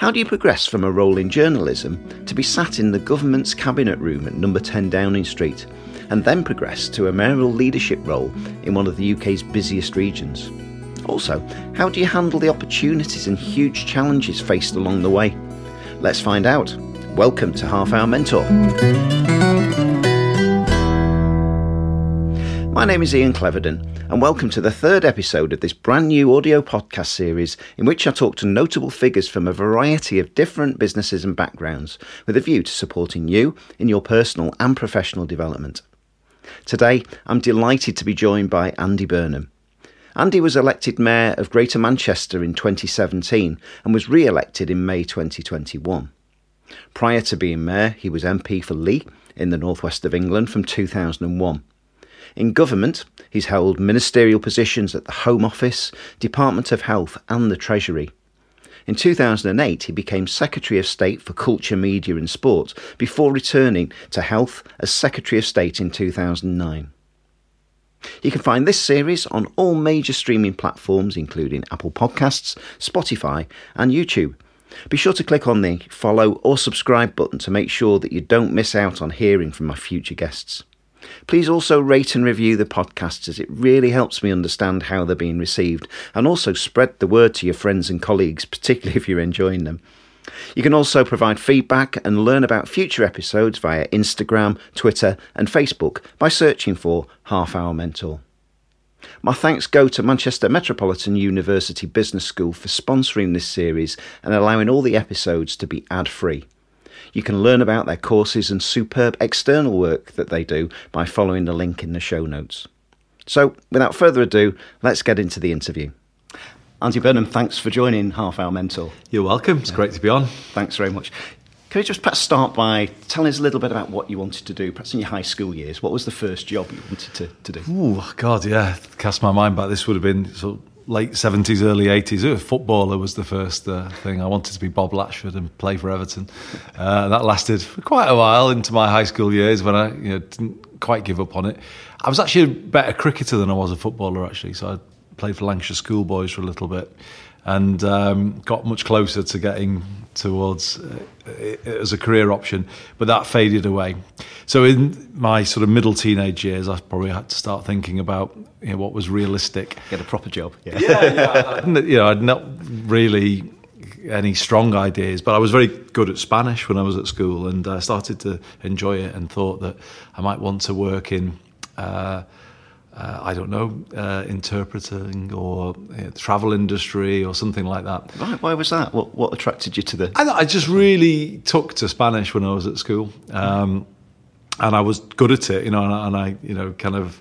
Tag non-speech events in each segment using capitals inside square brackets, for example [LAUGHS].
How do you progress from a role in journalism to be sat in the government's cabinet room at number 10 Downing Street and then progress to a mayoral leadership role in one of the UK's busiest regions? Also, how do you handle the opportunities and huge challenges faced along the way? Let's find out. Welcome to Half Hour Mentor. My name is Ian Cleverdon, and welcome to the third episode of this brand new audio podcast series in which I talk to notable figures from a variety of different businesses and backgrounds with a view to supporting you in your personal and professional development. Today, I'm delighted to be joined by Andy Burnham. Andy was elected Mayor of Greater Manchester in 2017 and was re elected in May 2021. Prior to being Mayor, he was MP for Leigh in the northwest of England from 2001. In government, he's held ministerial positions at the Home Office, Department of Health, and the Treasury. In 2008, he became Secretary of State for Culture, Media and Sport before returning to Health as Secretary of State in 2009. You can find this series on all major streaming platforms, including Apple Podcasts, Spotify, and YouTube. Be sure to click on the follow or subscribe button to make sure that you don't miss out on hearing from my future guests. Please also rate and review the podcast as it really helps me understand how they're being received and also spread the word to your friends and colleagues, [LAUGHS] particularly if you're enjoying them. You can also provide feedback and learn about future episodes via Instagram, Twitter, and Facebook by searching for Half Hour Mentor. My thanks go to Manchester Metropolitan University Business School for sponsoring this series and allowing all the episodes to be ad free. You can learn about their courses and superb external work that they do by following the link in the show notes. So, without further ado, let's get into the interview. Andy Burnham, thanks for joining Half Hour Mentor. You're welcome. It's yeah. great to be on. Thanks very much. Can you just perhaps start by telling us a little bit about what you wanted to do, perhaps in your high school years? What was the first job you wanted to, to do? Oh, God, yeah. Cast my mind back. This would have been sort of late 70s, early 80s. footballer was the first uh, thing. I wanted to be Bob Latchford and play for Everton. Uh, that lasted for quite a while into my high school years when I you know, didn't quite give up on it. I was actually a better cricketer than I was a footballer, actually. So I played for Lancashire Schoolboys for a little bit and um, got much closer to getting towards uh, as a career option, but that faded away. So in my sort of middle teenage years, I probably had to start thinking about you know, what was realistic. Get a proper job. Yeah, yeah. yeah. [LAUGHS] you know, I'd not really any strong ideas, but I was very good at Spanish when I was at school, and I started to enjoy it and thought that I might want to work in. Uh, uh, I don't know, uh, interpreting or uh, travel industry or something like that. Why, why was that? What, what attracted you to the? I, I just really took to Spanish when I was at school, um, and I was good at it, you know, and, and I, you know, kind of.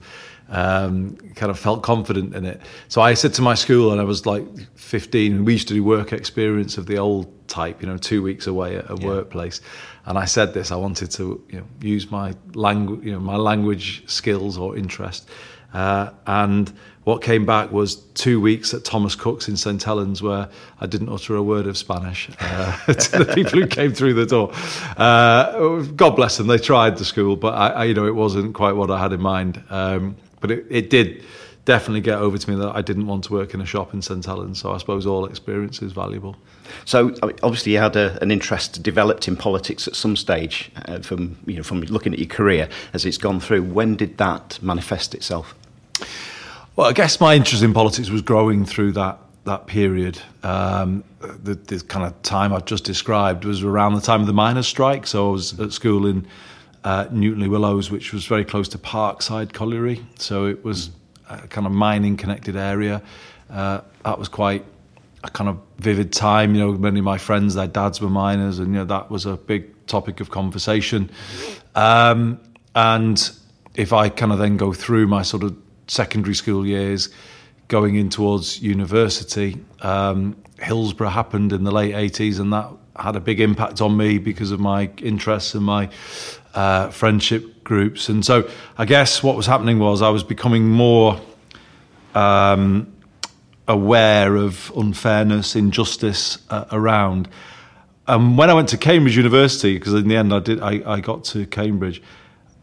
Um, kind of felt confident in it. So I said to my school, and I was like 15, we used to do work experience of the old type, you know, two weeks away at a yeah. workplace. And I said this, I wanted to you know, use my language, you know, my language skills or interest uh, and what came back was two weeks at Thomas Cook's in St Helens, where I didn't utter a word of Spanish uh, [LAUGHS] to the people who came through the door. Uh, God bless them; they tried the school, but I, I, you know, it wasn't quite what I had in mind. Um, but it, it, did definitely get over to me that I didn't want to work in a shop in St Helens. So I suppose all experience is valuable. So obviously, you had a, an interest developed in politics at some stage uh, from you know from looking at your career as it's gone through. When did that manifest itself? Well, I guess my interest in politics was growing through that that period. Um, the, the, kind of time I've just described was around the time of the miners' strike. So I was at school in uh, Newton-le-Willows, which was very close to Parkside Colliery. So it was a kind of mining connected area. Uh, that was quite a kind of vivid time. You know, many of my friends, their dads were miners, and you know that was a big topic of conversation. Um, and if I kind of then go through my sort of secondary school years, going in towards university, um, Hillsborough happened in the late 80s, and that had a big impact on me because of my interests and my uh, friendship groups. And so I guess what was happening was I was becoming more um, aware of unfairness, injustice uh, around. And when I went to Cambridge University, because in the end I did, I, I got to Cambridge.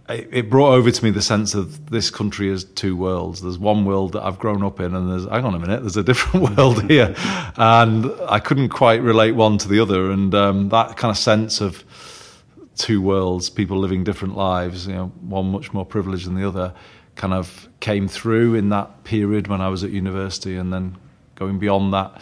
it, it brought over to me the sense of this country is two worlds. There's one world that I've grown up in, and there's hang on a minute, there's a different [LAUGHS] world here, and I couldn't quite relate one to the other, and um, that kind of sense of two worlds, people living different lives, you know, one much more privileged than the other, kind of came through in that period when I was at university, and then going beyond that,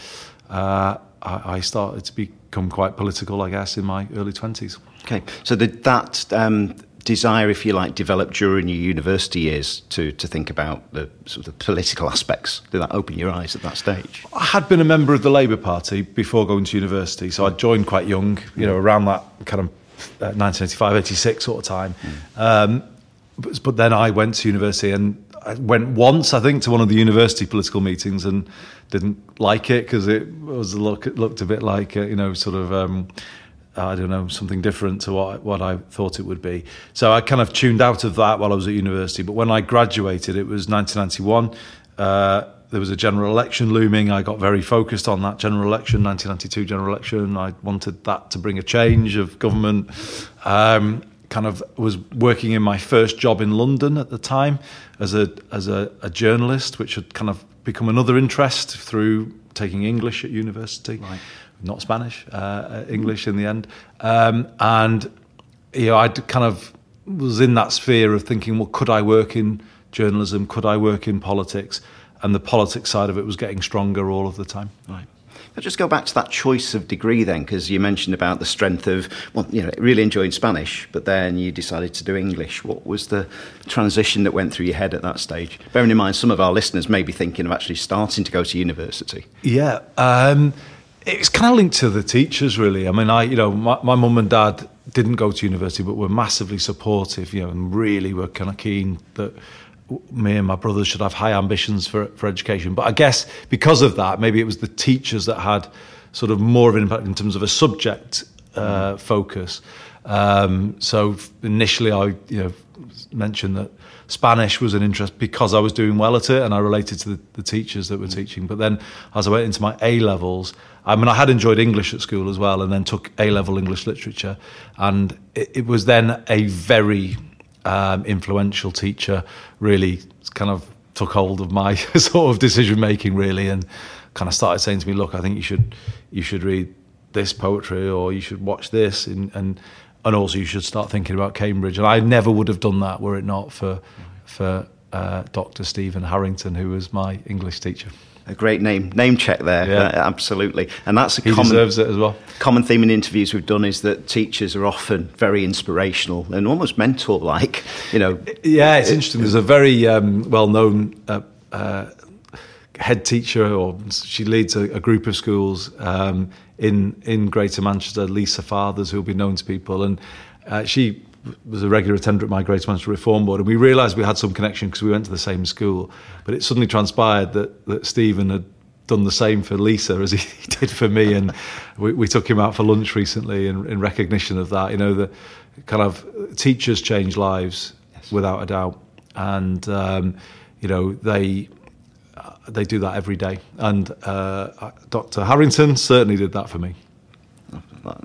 uh, I, I started to become quite political, I guess, in my early twenties. Okay, so the, that um, desire, if you like, developed during your university years to, to think about the sort of political aspects? Did that open your eyes at that stage? I had been a member of the Labour Party before going to university, so I joined quite young, you know, around that kind of uh, 1985, 86 sort of time. Mm. Um, but, but then I went to university and I went once, I think, to one of the university political meetings and didn't like it because it was look, it looked a bit like, uh, you know, sort of. Um, I don't know, something different to what, what I thought it would be. So I kind of tuned out of that while I was at university. But when I graduated, it was 1991. Uh, there was a general election looming. I got very focused on that general election, 1992 general election. I wanted that to bring a change of government. Um, kind of was working in my first job in London at the time as a as a, a journalist, which had kind of become another interest through taking English at university. Right not Spanish, uh, English in the end. Um, and you know, I kind of was in that sphere of thinking, well, could I work in journalism? Could I work in politics? And the politics side of it was getting stronger all of the time. Right. I'll just go back to that choice of degree then, because you mentioned about the strength of, well, you know, really enjoying Spanish, but then you decided to do English. What was the transition that went through your head at that stage? Bearing in mind, some of our listeners may be thinking of actually starting to go to university. Yeah. Um, it's kind of linked to the teachers, really. I mean, I, you know, my, my mum and dad didn't go to university, but were massively supportive, you know, and really were kind of keen that me and my brothers should have high ambitions for for education. But I guess because of that, maybe it was the teachers that had sort of more of an impact in terms of a subject uh, focus. Um, so initially, I you know mentioned that Spanish was an interest because I was doing well at it, and I related to the, the teachers that were teaching. But then, as I went into my A levels, I mean, I had enjoyed English at school as well, and then took A level English literature, and it, it was then a very um, influential teacher. Really, kind of took hold of my [LAUGHS] sort of decision making, really, and kind of started saying to me, "Look, I think you should you should read this poetry, or you should watch this, and and and also you should start thinking about Cambridge." And I never would have done that were it not for for uh, Dr. Stephen Harrington, who was my English teacher a great name name check there. Yeah. Uh, absolutely, and that's a he common, deserves it as well. Common theme in interviews we've done is that teachers are often very inspirational and almost mentor like. You know, yeah, it's it, interesting. There's a very um, well known. Uh, uh, head teacher, or she leads a, a group of schools um, in in Greater Manchester. Lisa Fathers, who'll be known to people, and uh, she was a regular attender at my Greater Manchester Reform Board, and we realised we had some connection because we went to the same school. But it suddenly transpired that, that Stephen had done the same for Lisa as he [LAUGHS] did for me, and we, we took him out for lunch recently in, in recognition of that. You know, the kind of teachers change lives yes. without a doubt, and um, you know they they do that every day. And uh, Dr. Harrington certainly did that for me.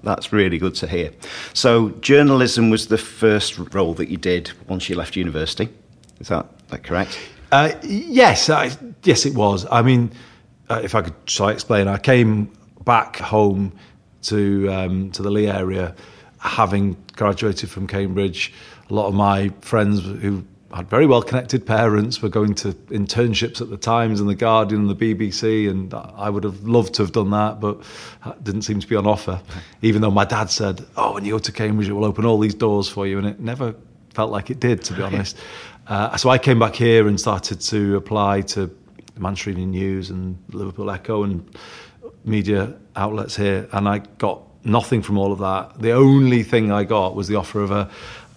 That's really good to hear. So, journalism was the first role that you did once you left university. Is that, that correct? Uh, yes, I, yes, it was. I mean, uh, if I could try explain, I came back home to um, to the Leigh area, having graduated from Cambridge. A lot of my friends who had very well connected parents, were going to internships at the Times and the Guardian and the BBC, and I would have loved to have done that, but that didn't seem to be on offer. [LAUGHS] Even though my dad said, "Oh, when you go to Cambridge, it will open all these doors for you," and it never felt like it did, to be [LAUGHS] honest. Uh, so I came back here and started to apply to Manchester Evening News and Liverpool Echo and media outlets here, and I got nothing from all of that. The only thing I got was the offer of a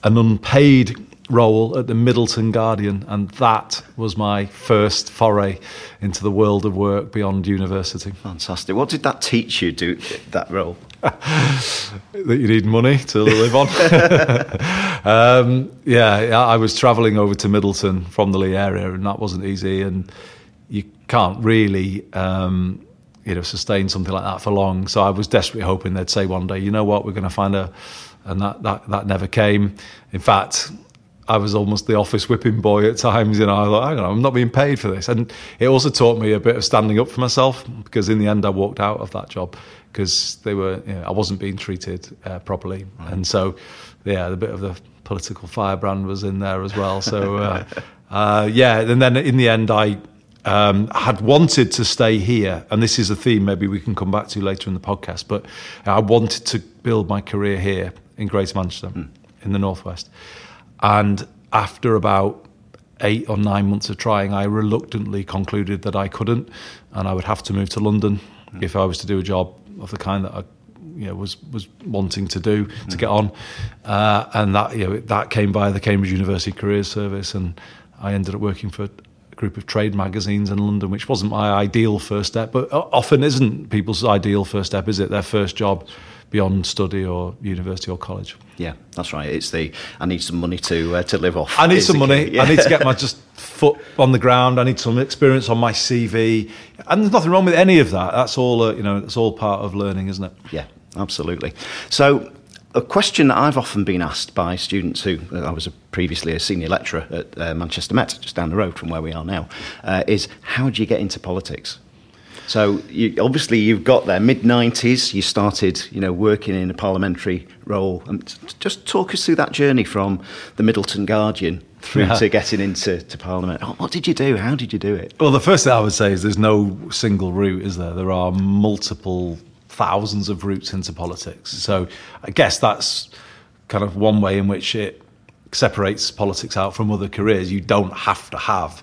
an unpaid role at the Middleton Guardian, and that was my first foray into the world of work beyond university. Fantastic. What did that teach you, do that role? [LAUGHS] that you need money to live on. [LAUGHS] um, yeah, I was travelling over to Middleton from the Leigh area, and that wasn't easy, and you can't really. Um, you know, sustain something like that for long. So I was desperately hoping they'd say one day, you know what, we're going to find a, and that, that, that never came. In fact, I was almost the office whipping boy at times. You know, I thought, I don't know, I'm not being paid for this. And it also taught me a bit of standing up for myself because in the end I walked out of that job because they were, you know, I wasn't being treated uh, properly. Right. And so, yeah, the bit of the political firebrand was in there as well. So, uh, [LAUGHS] uh, yeah, and then in the end I um, had wanted to stay here, and this is a theme maybe we can come back to later in the podcast, but I wanted to build my career here in Greater Manchester, mm. in the Northwest. And after about eight or nine months of trying, I reluctantly concluded that I couldn't, and I would have to move to London mm. if I was to do a job of the kind that I you know, was was wanting to do mm. to get on, uh, and that you know that came via the Cambridge University Careers Service, and I ended up working for a group of trade magazines in London, which wasn't my ideal first step, but often isn't people's ideal first step, is it? Their first job beyond study or university or college. Yeah, that's right. It's the I need some money to uh, to live off. I need some money. Yeah. I need to get my just foot on the ground. I need some experience on my CV, and there's nothing wrong with any of that. That's all uh, you know. It's all part of learning, isn't it? Yeah, absolutely. So a question that I've often been asked by students who I was a, previously a senior lecturer at uh, Manchester Met, just down the road from where we are now, uh, is how do you get into politics? So you, obviously you've got there mid '90s. You started, you know, working in a parliamentary role. Um, and just talk us through that journey from the Middleton Guardian through yeah. to getting into to Parliament. What did you do? How did you do it? Well, the first thing I would say is there's no single route, is there? There are multiple thousands of routes into politics. So I guess that's kind of one way in which it separates politics out from other careers. You don't have to have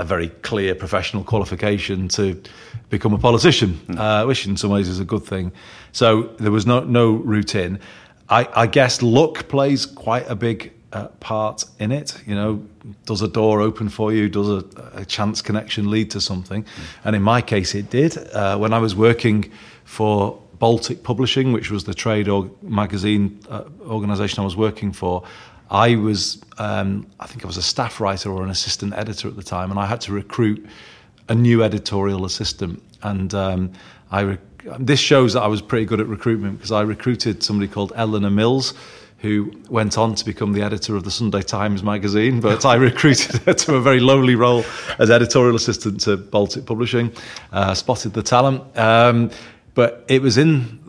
a very clear professional qualification to become a politician, mm. uh, which in some ways is a good thing. So there was no no route in. I, I guess luck plays quite a big uh, part in it. You know, does a door open for you? Does a, a chance connection lead to something? Mm. And in my case, it did. Uh, when I was working for Baltic Publishing, which was the trade or magazine uh, organisation I was working for, I was, um, I think I was a staff writer or an assistant editor at the time, and I had to recruit a new editorial assistant. And um, I, rec- this shows that I was pretty good at recruitment because I recruited somebody called Eleanor Mills, who went on to become the editor of the Sunday Times magazine. But I [LAUGHS] recruited her to a very lowly role as editorial assistant to Baltic Publishing, uh, spotted the talent. Um, but it was in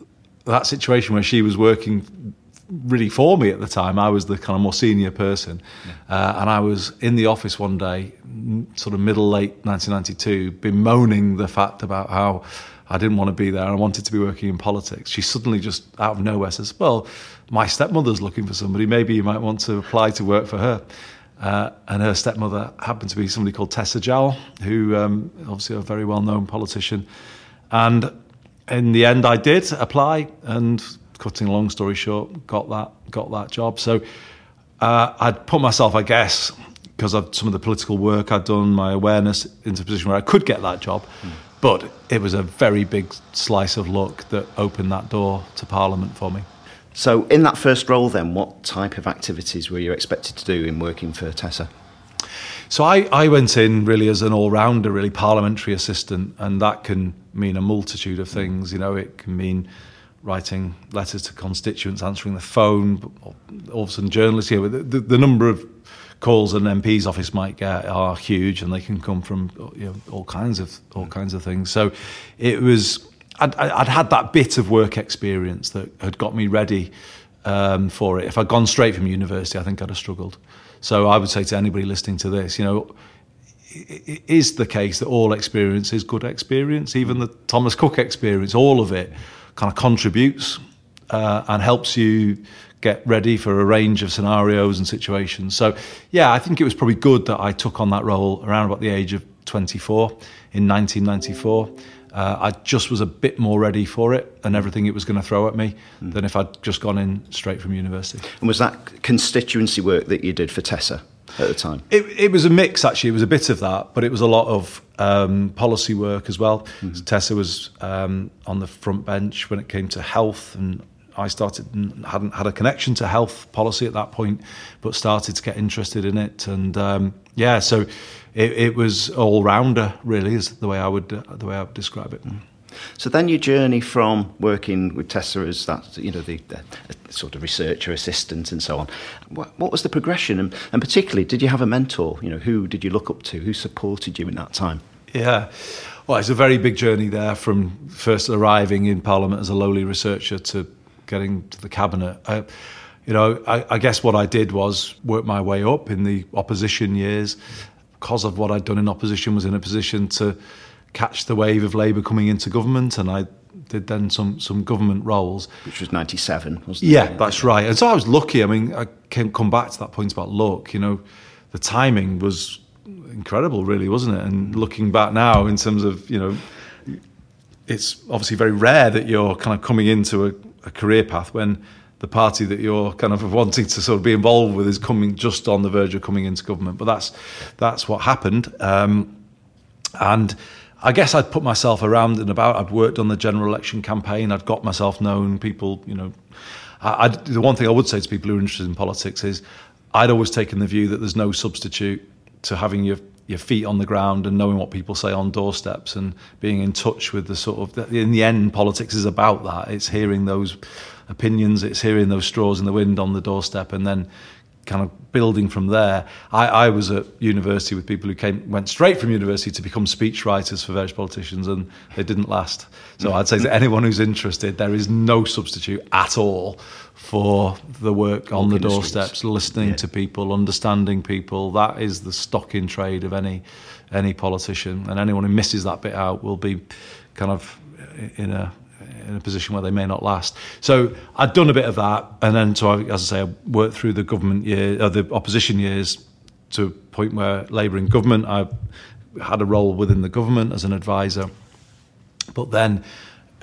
that situation where she was working really for me at the time. I was the kind of more senior person. Yeah. Uh, and I was in the office one day, sort of middle, late 1992, bemoaning the fact about how I didn't want to be there. I wanted to be working in politics. She suddenly just out of nowhere says, Well, my stepmother's looking for somebody. Maybe you might want to apply to work for her. Uh, and her stepmother happened to be somebody called Tessa Jowell, who um, obviously a very well known politician. And in the end, I did apply, and cutting long story short, got that got that job. So uh, I'd put myself, I guess, because of some of the political work I'd done, my awareness into a position where I could get that job. Mm. But it was a very big slice of luck that opened that door to Parliament for me. So, in that first role, then, what type of activities were you expected to do in working for Tessa? So I, I went in really as an all-rounder, really parliamentary assistant, and that can mean a multitude of things. You know, it can mean writing letters to constituents, answering the phone, all of a sudden journalists here. The, the, the number of calls an MP's office might get are huge, and they can come from you know, all kinds of all kinds of things. So it was. I'd, I'd had that bit of work experience that had got me ready um, for it. If I'd gone straight from university, I think I'd have struggled. So I would say to anybody listening to this, you know, it is the case that all experience is good experience, even the Thomas Cook experience, all of it kind of contributes uh, and helps you get ready for a range of scenarios and situations. So, yeah, I think it was probably good that I took on that role around about the age of 24 in 1994. Uh, I just was a bit more ready for it and everything it was going to throw at me mm. than if I'd just gone in straight from university. And was that constituency work that you did for Tessa? At the time, it, it was a mix. Actually, it was a bit of that, but it was a lot of um, policy work as well. Mm-hmm. So Tessa was um, on the front bench when it came to health and I started hadn't had a connection to health policy at that point, but started to get interested in it, and um, yeah, so it, it was all rounder really is the way I would uh, the way I would describe it. Mm. So then your journey from working with Tessa as that, you know, the, the sort of researcher assistant and so on. What, what was the progression, and, and particularly, did you have a mentor? You know, who did you look up to? Who supported you in that time? Yeah. Well, it's a very big journey there from first arriving in Parliament as a lowly researcher to getting to the cabinet. I, you know, I, I, guess what I did was work my way up in the opposition years. Because of what I'd done in opposition, was in a position to catch the wave of Labour coming into government, and I did then some some government roles, which was ninety seven, wasn't it? Yeah, that's right. And so I was lucky. I mean, I can come back to that point about luck. You know, the timing was incredible, really, wasn't it? And looking back now, in terms of you know, it's obviously very rare that you're kind of coming into a, a career path when the party that you're kind of [LAUGHS] wanting to sort of be involved with is coming just on the verge of coming into government. But that's that's what happened, um, and I guess I'd put myself around and about. I'd worked on the general election campaign. I'd got myself known. People, you know, I, the one thing I would say to people who are interested in politics is I'd always taken the view that there's no substitute to having your your feet on the ground and knowing what people say on doorsteps and being in touch with the sort of in the end politics is about that it's hearing those opinions it's hearing those straws in the wind on the doorstep and then kind of building from there. I, I, was at university with people who came went straight from university to become speechwriters for various politicians, and they didn't last. So I'd say to anyone who's interested, there is no substitute at all for the work on the doorsteps, listening yeah. to people, understanding people. That is the stock in trade of any any politician, and anyone who misses that bit out will be kind of in a in a position where they may not last. So I'd done a bit of that, and then so I, as I say, I worked through the government year, uh, the opposition years, to a point where Labour in government. I had a role within the government as an advisor, but then.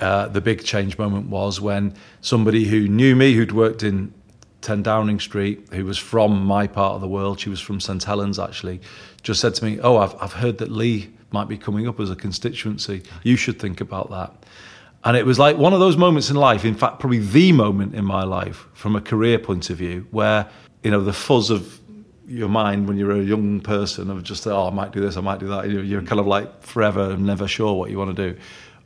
Uh, the big change moment was when somebody who knew me, who'd worked in 10 Downing Street, who was from my part of the world, she was from St Helens actually, just said to me, Oh, I've, I've heard that Leigh might be coming up as a constituency. You should think about that. And it was like one of those moments in life, in fact, probably the moment in my life from a career point of view, where, you know, the fuzz of your mind when you're a young person of just, oh, I might do this, I might do that. You're kind of like forever never sure what you want to do.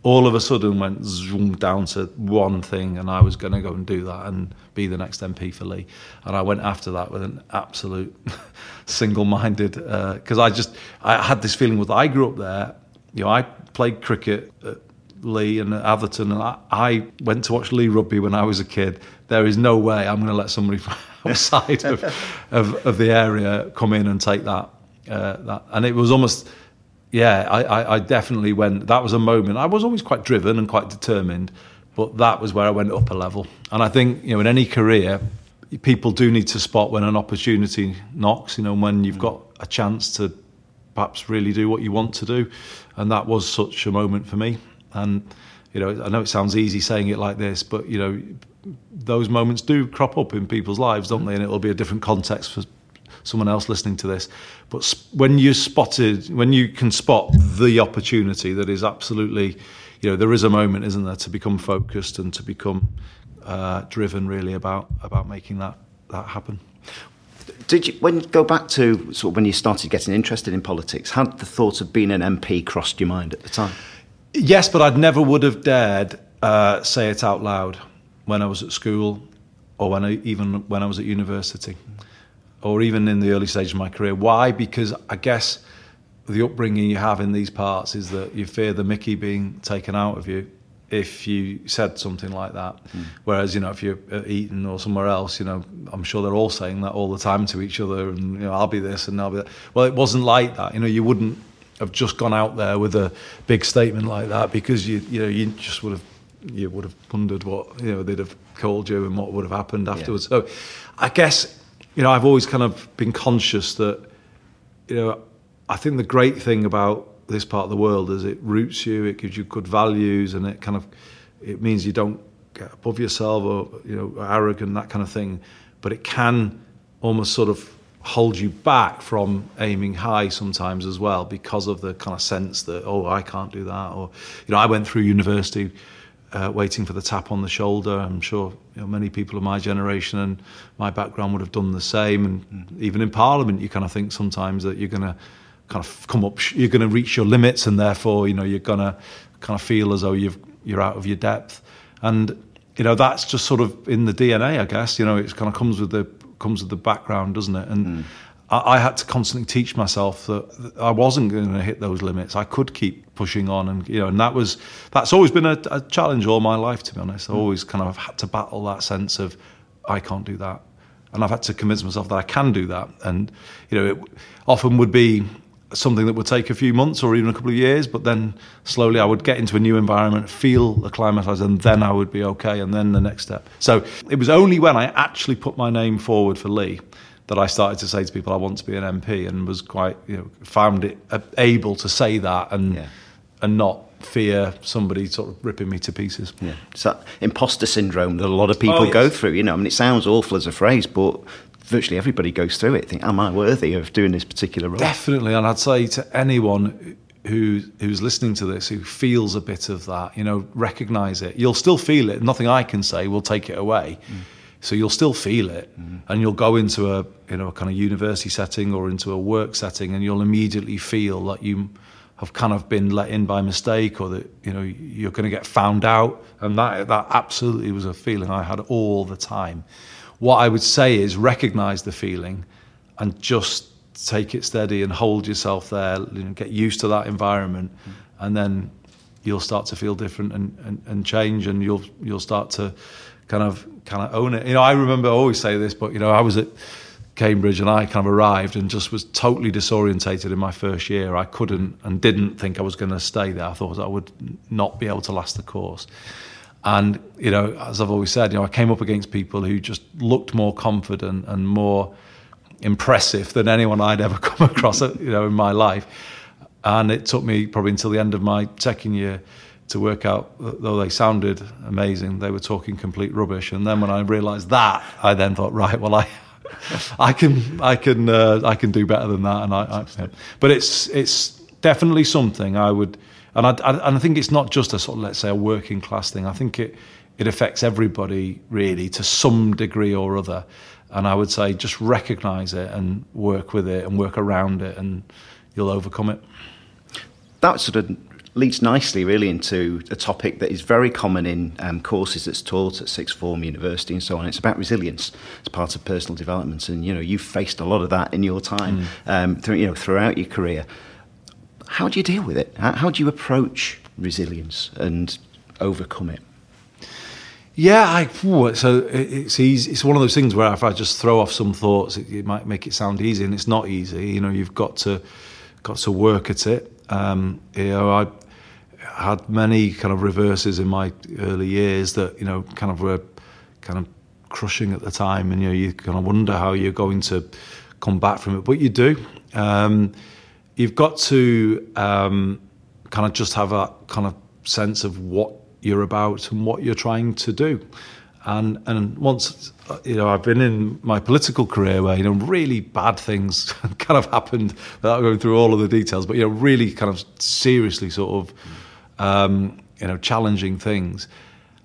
All of a sudden went zoom down to one thing, and I was going to go and do that and be the next MP for Leigh. And I went after that with an absolute [LAUGHS] single-minded, because uh, I just I had this feeling with I grew up there. You know, I played cricket at Leigh and Atherton, and I, I, went to watch Leigh rugby when I was a kid. There is no way I'm going to let somebody from [LAUGHS] outside of, [LAUGHS] of, of, the area come in and take that. Uh, that. And it was almost, yeah, I, I, I definitely went. That was a moment. I was always quite driven and quite determined, but that was where I went up a level. And I think you know, in any career, people do need to spot when an opportunity knocks. You know, when you've got a chance to perhaps really do what you want to do, and that was such a moment for me. And you know, I know it sounds easy saying it like this, but you know, those moments do crop up in people's lives, don't they? And it'll be a different context for someone else listening to this. But when you spotted, when you can spot the opportunity that is absolutely, you know, there is a moment, isn't there, to become focused and to become uh, driven really about about making that that happen. Did you, when you go back to sort of when you started getting interested in politics, had the thought of being an MP crossed your mind at the time? Yes, but I'd never would have dared uh, say it out loud when I was at school, or when I, even when I was at university, or even in the early stage of my career. Why? Because I guess the upbringing you have in these parts is that you fear the Mickey being taken out of you if you said something like that. Mm. Whereas, you know, if you're at Eton or somewhere else, you know, I'm sure they're all saying that all the time to each other and, you know, I'll be this and I'll be that. Well, it wasn't like that. You know, you wouldn't have just gone out there with a big statement like that because you you know you just would have you would have wondered what you know they'd have called you and what would have happened afterwards. Yeah. So I guess you know I've always kind of been conscious that you know I think the great thing about this part of the world is it roots you, it gives you good values, and it kind of it means you don't get above yourself or you know arrogant that kind of thing, but it can almost sort of hold you back from aiming high sometimes as well because of the kind of sense that oh I can't do that or you know I went through university uh, waiting for the tap on the shoulder I'm sure you know, many people of my generation and my background would have done the same and mm. even in parliament you kind of think sometimes that you're going to kind of come up you're going to reach your limits and therefore you know you're going to kind of feel as though you've you're out of your depth, and you know that's just sort of in the DNA, I guess. You know, it kind of comes with the comes with the background, doesn't it? And mm. I, I, had to constantly teach myself that, that I wasn't going to hit those limits. I could keep pushing on, and you know, and that was that's always been a, a challenge all my life. To be honest, I mm. always kind of had to battle that sense of I can't do that, and I've had to convince myself that I can do that. And you know, it often would be something that would take a few months or even a couple of years, but then slowly I would get into a new environment, feel acclimatized, and then I would be okay, and then the next step. So it was only when I actually put my name forward for Leigh that I started to say to people, I want to be an MP, and was quite, you know, found it uh, able to say that and yeah. and not fear somebody sort of ripping me to pieces. Yeah, it's that imposter syndrome that a lot of people oh, yes. go through. You know, I mean, it sounds awful as a phrase, but virtually everybody goes through it. Think, am I worthy of doing this particular role? Definitely, and I'd say to anyone who who's listening to this who feels a bit of that, you know, recognise it. You'll still feel it. Nothing I can say will take it away. Mm. So you'll still feel it, mm. and you'll go into a you know a kind of university setting or into a work setting, and you'll immediately feel that you have kind of been let in by mistake, or that you know you're going to get found out, and that that absolutely was a feeling I had all the time. What I would say is recognize the feeling and just take it steady and hold yourself there, know, get used to that environment, and then you'll start to feel different and, and, and change, and you'll you'll start to kind of kind of own it. You know, I remember I always say this, but you know, I was at Cambridge and I kind of arrived and just was totally disorientated in my first year. I couldn't and didn't think I was going to stay there. I thought I would not be able to last the course. And you know, as I've always said, you know, I came up against people who just looked more confident and more impressive than anyone I'd ever [LAUGHS] come across, you know, in my life. And it took me probably until the end of my second year to work out, though they sounded amazing, they were talking complete rubbish. And then when I realised that, I then thought, right, well, I, [LAUGHS] I can, I can, uh, I can do better than that. And I, I, but it's, it's definitely something I would and I, I, and I think it's not just a sort of let's say a working class thing. I think it it affects everybody really to some degree or other. And I would say just recognise it and work with it and work around it, and you'll overcome it. That sort of leads nicely really into a topic that is very common in um, courses that's taught at sixth form university and so on it's about resilience as part of personal development and you know you've faced a lot of that in your time mm. um, through, you know throughout your career how do you deal with it? How, do you approach resilience and overcome it? Yeah, I, so it's easy. It's one of those things where if I just throw off some thoughts, it, it, might make it sound easy, and it's not easy. You know, you've got to got to work at it. Um, you know, I had many kind of reverses in my early years that you know kind of were kind of crushing at the time, and you know you kind of wonder how you're going to come back from it, but you do. Um, you've got to um, kind of just have a kind of sense of what you're about and what you're trying to do. And and once you know, I've been in my political career where you know really bad things [LAUGHS] kind of happened without going through all of the details, but you know really kind of seriously sort of um, you know challenging things.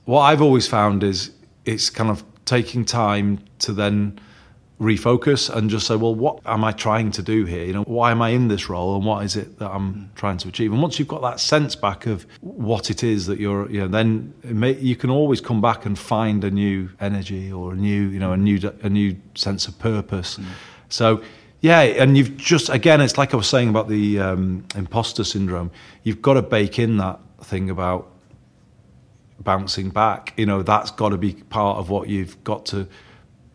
What I've always found is it's kind of taking time to then refocus and just say, well, what am I trying to do here? You know, why am I in this role and what is it that I'm trying to achieve? And once you've got that sense back of what it is that you're, you know, then may, you can always come back and find a new energy or a new, you know, a new a new sense of purpose. Mm. So. Yeah, and you've just again, it's like I was saying about the um, imposter syndrome. You've got to bake in that thing about bouncing back. You know, that's got to be part of what you've got to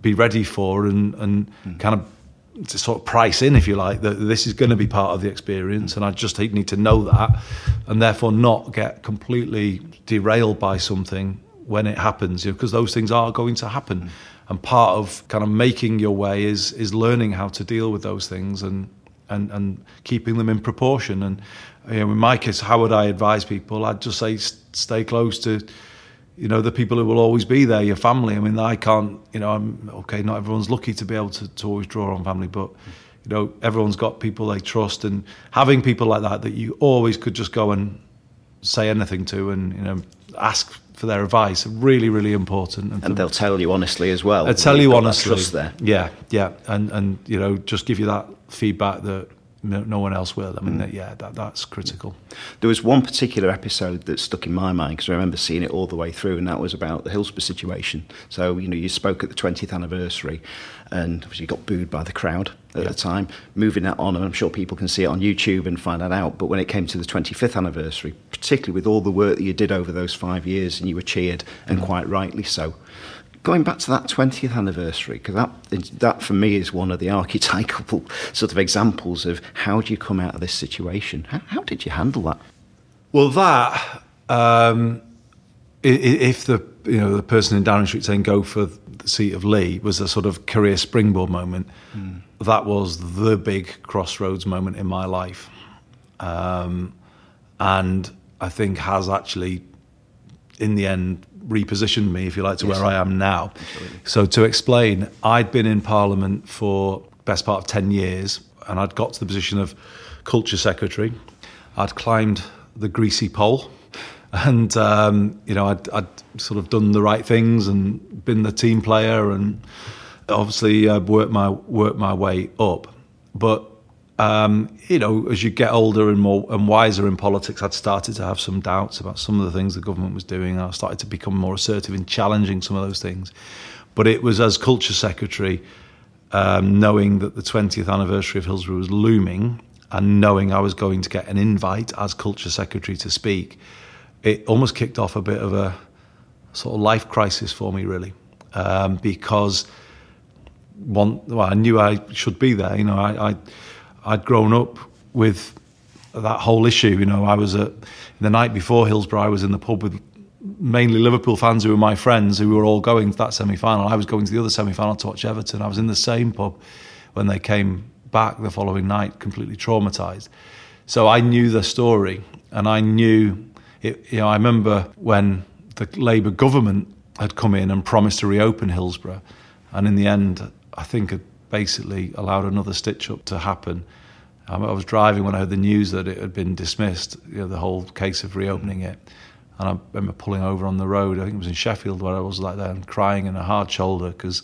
be ready for and and mm. kind of to sort of price in, if you like, that this is going to be part of the experience, and I just need to know that, and therefore not get completely derailed by something when it happens, you know, because those things are going to happen, mm. and part of kind of making your way is is learning how to deal with those things and and and keeping them in proportion. And you know, in my case, how would I advise people? I'd just say stay close to you know, the people who will always be there, your family. I mean, I can't, you know, I'm okay, not everyone's lucky to be able to, to always draw on family, but, you know, everyone's got people they trust and having people like that that you always could just go and say anything to and, you know, ask for their advice really, really important. And, and they'll tell you honestly as well. They'll tell you honestly. Trust there. Yeah, yeah. And, and, you know, just give you that feedback that, no, no one else will. I mean, mm. yeah, that, that's critical. There was one particular episode that stuck in my mind because I remember seeing it all the way through, and that was about the Hillsborough situation. So, you know, you spoke at the 20th anniversary, and obviously you got booed by the crowd at yeah. the time. Moving that on, and I'm sure people can see it on YouTube and find that out. But when it came to the 25th anniversary, particularly with all the work that you did over those five years, and you were cheered, and mm. quite rightly so going back to that 20th anniversary, because that, that for me is one of the archetypal [LAUGHS] sort of examples of how do you come out of this situation? How, how did you handle that? Well, that, um, if the, you know, the person in Downing Street saying go for the seat of Leigh was a sort of career springboard moment, mm. that was the big crossroads moment in my life. Um, and I think has actually, in the end, repositioned me, if you like, to yes. where I am now. Absolutely. So to explain, I'd been in Parliament for best part of 10 years and I'd got to the position of Culture Secretary. I'd climbed the greasy pole [LAUGHS] and, um, you know, I'd, I'd, sort of done the right things and been the team player and obviously uh, worked, my, worked my way up. But um, you know, as you get older and more and wiser in politics, I'd started to have some doubts about some of the things the government was doing. I started to become more assertive in challenging some of those things. But it was as culture secretary, um, knowing that the 20th anniversary of Hillsborough was looming, and knowing I was going to get an invite as culture secretary to speak, it almost kicked off a bit of a sort of life crisis for me, really, um, because one, well, I knew I should be there. You know, I, I I'd grown up with that whole issue. You know, I was at the night before Hillsborough. I was in the pub with mainly Liverpool fans who were my friends who were all going to that semi final. I was going to the other semi final to watch Everton. I was in the same pub when they came back the following night, completely traumatized. So I knew the story, and I knew it. You know, I remember when the Labour government had come in and promised to reopen Hillsborough, and in the end, I think basically allowed another stitch up to happen. Um, I was driving when I heard the news that it had been dismissed, you know, the whole case of reopening it. And I remember pulling over on the road, I think it was in Sheffield, where I was like that and crying in a hard shoulder because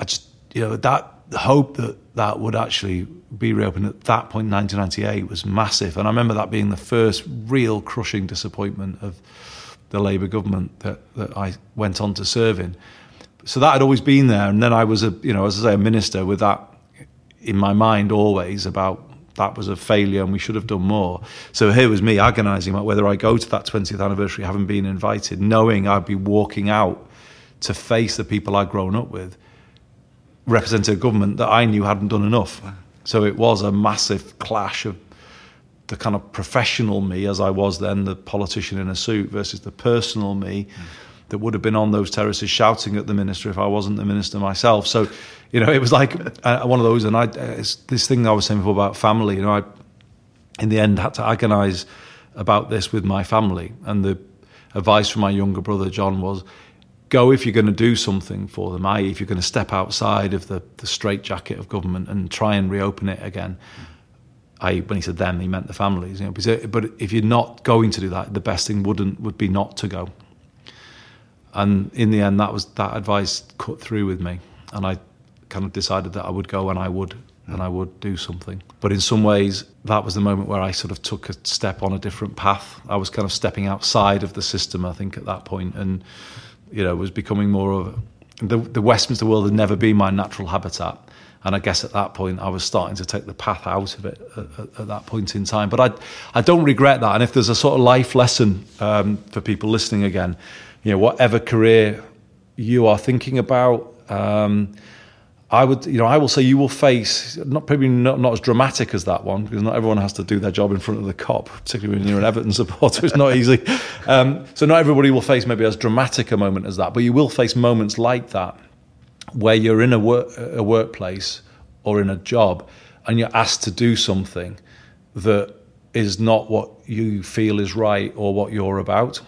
I just, you know, that hope that that would actually be reopened at that point in 1998 was massive. And I remember that being the first real crushing disappointment of the Labour government that, that I went on to serve in so that had always been there. And then I was a, you know, as I say, a minister with that in my mind always about that was a failure and we should have done more. So here was me agonising about whether I go to that 20th anniversary having been invited, knowing I'd be walking out to face the people I'd grown up with, representing a government that I knew hadn't done enough. So it was a massive clash of the kind of professional me as I was then, the politician in a suit, versus the personal me. Mm that would have been on those terraces shouting at the minister if I wasn't the minister myself. So, you know, it was like uh, one of those. And I, it's this thing I was saying before about family. You know, I, in the end, had to agonise about this with my family. And the advice from my younger brother John was, go if you're going to do something for them. I, if you're going to step outside of the the straitjacket of government and try and reopen it again. I, when he said them, he meant the families. You know, but if you're not going to do that, the best thing wouldn't would be not to go. And in the end, that was that advice cut through with me, and I kind of decided that I would go and I would and I would do something. But in some ways, that was the moment where I sort of took a step on a different path. I was kind of stepping outside of the system, I think, at that point, and you know, was becoming more of the, the Westminster world had never been my natural habitat. And I guess at that point, I was starting to take the path out of it at, at, at that point in time. But I, I don't regret that. And if there's a sort of life lesson um, for people listening again, you know, whatever career you are thinking about. Um, I would, you know, I will say you will face not probably not, not as dramatic as that one because not everyone has to do their job in front of the Kop, particularly when you're an Everton [LAUGHS] supporter. It's not easy. Um, so not everybody will face maybe as dramatic a moment as that, but you will face moments like that where you're in a work a workplace or in a job and you're asked to do something that is not what you feel is right or what you're about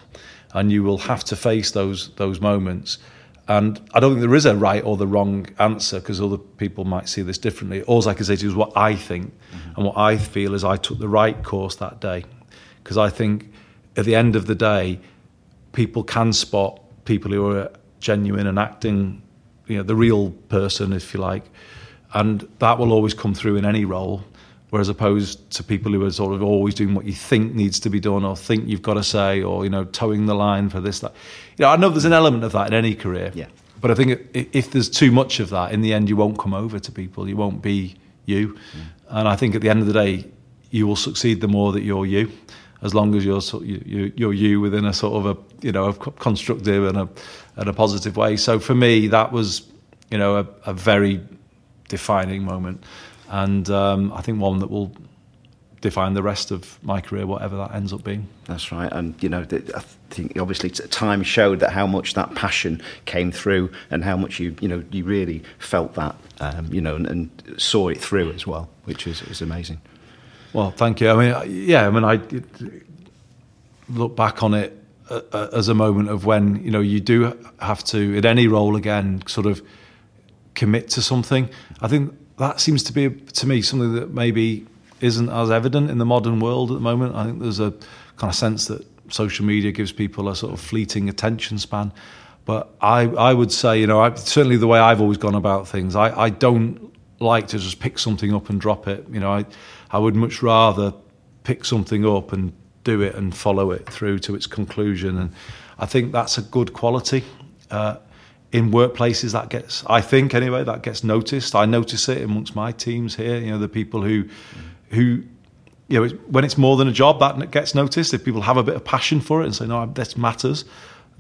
and you will have to face those those moments. And I don't think there is a right or the wrong answer because other people might see this differently. All I can say to you is what I think, mm-hmm. and what I feel is I took the right course that day, because I think at the end of the day, people can spot people who are genuine and acting, you know, the real person, if you like, and that will always come through in any role. Whereas opposed to people who are sort of always doing what you think needs to be done or think you've got to say or you know toeing the line for this that. You know I know there's an element of that in any career. Yeah. but I think if there's too much of that in the end you won't come over to people. You won't be you. Mm. And I think at the end of the day you will succeed the more that you're you. As long as you're sort- you, you're you within a sort of a you know a constructive and a and a positive way. So for me that was you know a, a very defining moment and um, I think one that will define the rest of my career whatever that ends up being That's right, and you know, I think obviously time showed that how much that passion came through, and how much you you know you really felt that, um, you know, and, and saw it through as well, which is, is amazing. Well, thank you. I mean, yeah, I mean, I look back on it uh, uh, as a moment of when you know you do have to, in any role again, sort of commit to something. I think that seems to be to me something that maybe isn't as evident in the modern world at the moment. I think there's a kind of sense that social media gives people a sort of fleeting attention span. But I, I would say, you know, I, certainly the way I've always gone about things, I, I don't like to just pick something up and drop it. You know, I, I would much rather pick something up and do it and follow it through to its conclusion. And I think that's a good quality. Uh, in workplaces, that gets, I think anyway, that gets noticed. I notice it amongst my teams here. You know, the people who, who, you know, when it's more than a job, that gets noticed. If people have a bit of passion for it and say, no, this matters,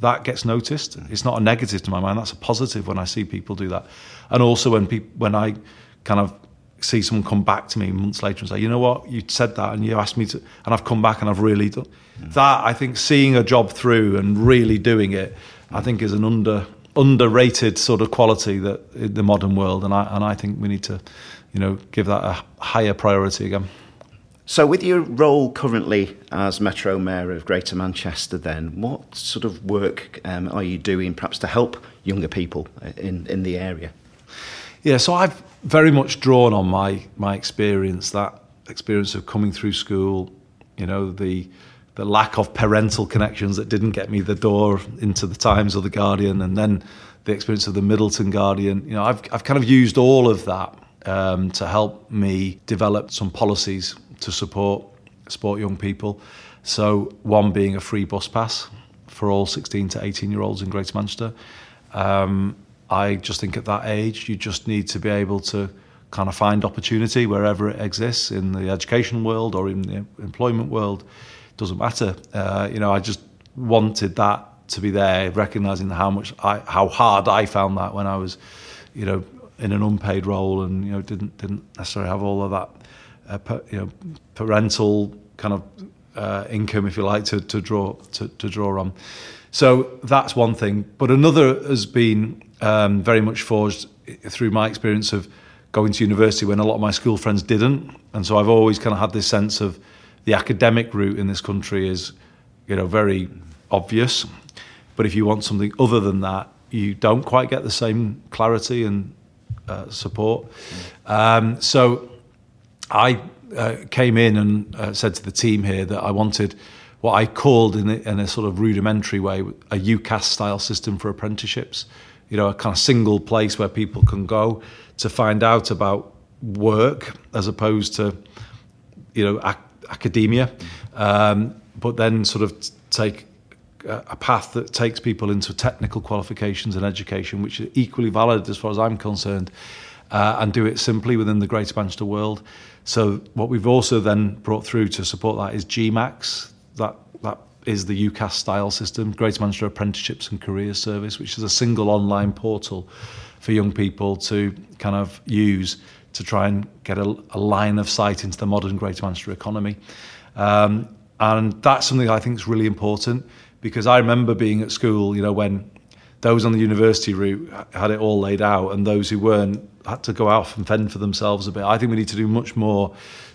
that gets noticed. It's not a negative to my mind. That's a positive when I see people do that. And also when people, when I kind of see someone come back to me months later and say, you know what, you said that and you asked me to, and I've come back and I've really done that. I think seeing a job through and really doing it, I think is an under underrated sort of quality that in the modern world, and I and I think we need to, you know, give that a higher priority again. So, with your role currently as Metro Mayor of Greater Manchester, then what sort of work um, are you doing, perhaps to help younger people in in the area? Yeah, so I've very much drawn on my my experience, that experience of coming through school, you know, the the lack of parental connections that didn't get me the door into the Times or the Guardian, and then the experience of the Middleton Guardian. You know, I've I've kind of used all of that um, to help me develop some policies to support support young people. So one being a free bus pass for all 16 to 18 year olds in Greater Manchester. Um, I just think at that age, you just need to be able to kind of find opportunity wherever it exists in the education world or in the employment world. Doesn't matter. Uh, you know, I just wanted that to be there, recognizing how much I, how hard I found that when I was, you know, in an unpaid role and you know didn't didn't necessarily have all of that, uh, you know, parental kind of uh, income, if you like, to, to draw to, to draw on. So that's one thing. But another has been um, very much forged through my experience of going to university when a lot of my school friends didn't, and so I've always kind of had this sense of the academic route in this country is, you know, very obvious. But if you want something other than that, you don't quite get the same clarity and uh, support. Um, so I uh, came in and uh, said to the team here that I wanted what I called in a, in a sort of rudimentary way a UCAS style system for apprenticeships. You know, a kind of single place where people can go to find out about work as opposed to, you know, academia, um, but then sort of take a path that takes people into technical qualifications and education, which are equally valid as far as I'm concerned, uh, and do it simply within the Greater Manchester world. So what we've also then brought through to support that is GMACS. That that is the UCAS style system, Greater Manchester Apprenticeships and Careers Service, which is a single online portal for young people to kind of use to try and get a, a line of sight into the modern Greater Manchester economy. Um, and that's something I think is really important because I remember being at school, you know, when those on the university route had it all laid out and those who weren't had to go out and fend for themselves a bit. I think we need to do much more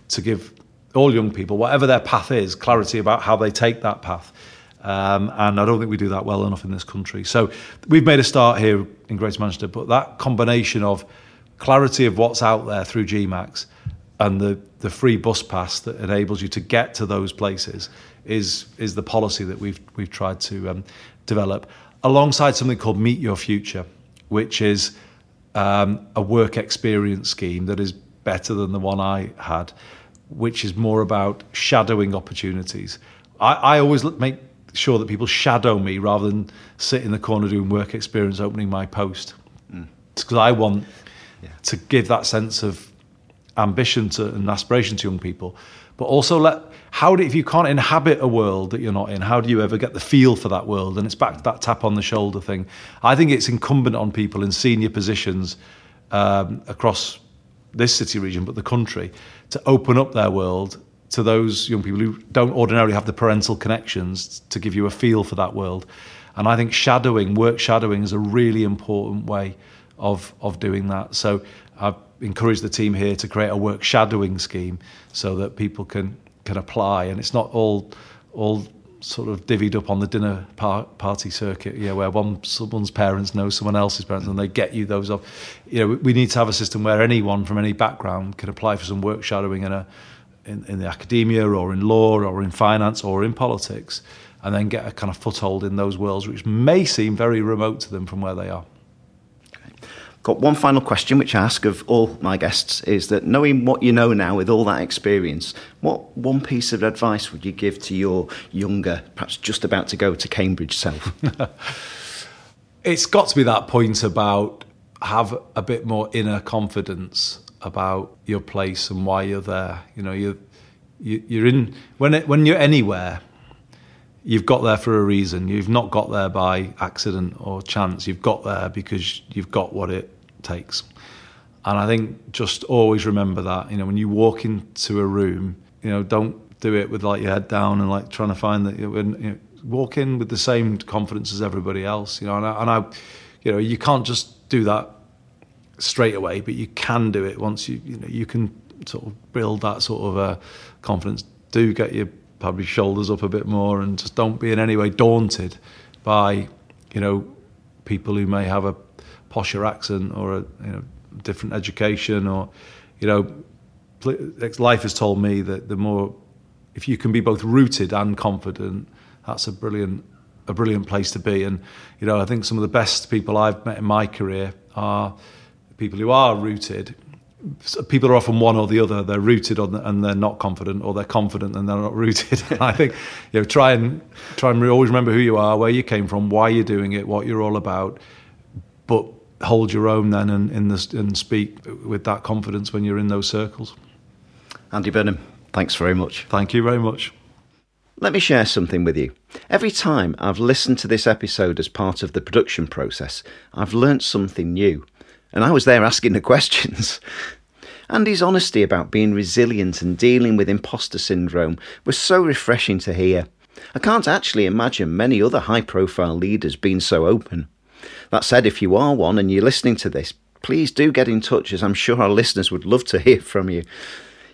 to give all young people, whatever their path is, clarity about how they take that path. Um, and I don't think we do that well enough in this country. So we've made a start here in Greater Manchester, but that combination of clarity of what's out there through GMACS and the, the free bus pass that enables you to get to those places is is the policy that we've we've tried to um, develop alongside something called Meet Your Future, which is um, a work experience scheme that is better than the one I had, which is more about shadowing opportunities. I, I always make sure that people shadow me rather than sit in the corner doing work experience opening my post. Because mm. I want yeah. to give that sense of ambition to, and aspiration to young people, but also let how do if you can't inhabit a world that you're not in, how do you ever get the feel for that world? And it's back to that tap on the shoulder thing. I think it's incumbent on people in senior positions um, across this city region, but the country, to open up their world to those young people who don't ordinarily have the parental connections to give you a feel for that world. And I think shadowing, work shadowing, is a really important way of of doing that. So I've encouraged the team here to create a work shadowing scheme so that people can can apply, and it's not all all sort of divvied up on the dinner par- party circuit, yeah, where one someone's parents know someone else's parents, and they get you those off. You know, we need to have a system where anyone from any background can apply for some work shadowing in a in, in the academia or in law or in finance or in politics, and then get a kind of foothold in those worlds, which may seem very remote to them from where they are. Got one final question, which I ask of all my guests, is that knowing what you know now with all that experience, what one piece of advice would you give to your younger, perhaps just about to go to Cambridge self? [LAUGHS] it's got to be that point about have a bit more inner confidence about your place and why you're there. You know, you're you're in when it, when you're anywhere. You've got there for a reason. You've not got there by accident or chance. You've got there because you've got what it takes. And I think just always remember that, you know, when you walk into a room, you know, don't do it with like your head down and like trying to find that, you know, walk in with the same confidence as everybody else, you know, and I, and I, you know, you can't just do that straight away, but you can do it once you, you know, you can sort of build that sort of uh, confidence. Do get your probably shoulders up a bit more and just don't be in any way daunted by, you know, people who may have a posher accent or a you know, different education or you know life has told me that the more if you can be both rooted and confident that's a brilliant a brilliant place to be. And you know I think some of the best people I've met in my career are people who are rooted people are often one or the other they're rooted on the, and they're not confident or they're confident and they're not [LAUGHS] rooted i think you know try and try and always remember who you are where you came from why you're doing it what you're all about but hold your own then and, in this, and speak with that confidence when you're in those circles. Andy Burnham, thanks very much. Thank you very much. Let me share something with you. Every time I've listened to this episode as part of the production process, I've learnt something new. And I was there asking the questions. Andy's honesty about being resilient and dealing with imposter syndrome was so refreshing to hear. I can't actually imagine many other high profile leaders being so open. That said, if you are one and you're listening to this, please do get in touch, as I'm sure our listeners would love to hear from you.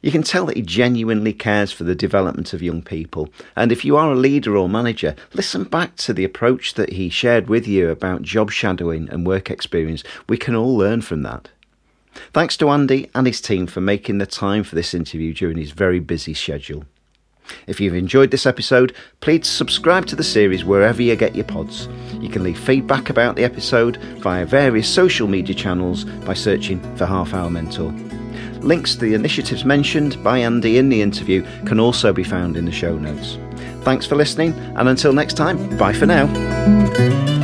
You can tell that he genuinely cares for the development of young people. And if you are a leader or manager, listen back to the approach that he shared with you about job shadowing and work experience. We can all learn from that. Thanks to Andy and his team for making the time for this interview during his very busy schedule. If you've enjoyed this episode, please subscribe to the series wherever you get your pods. You can leave feedback about the episode via various social media channels by searching for Half Hour Mentor. Links to the initiatives mentioned by Andy in the interview can also be found in the show notes. Thanks for listening, and until next time, bye for now.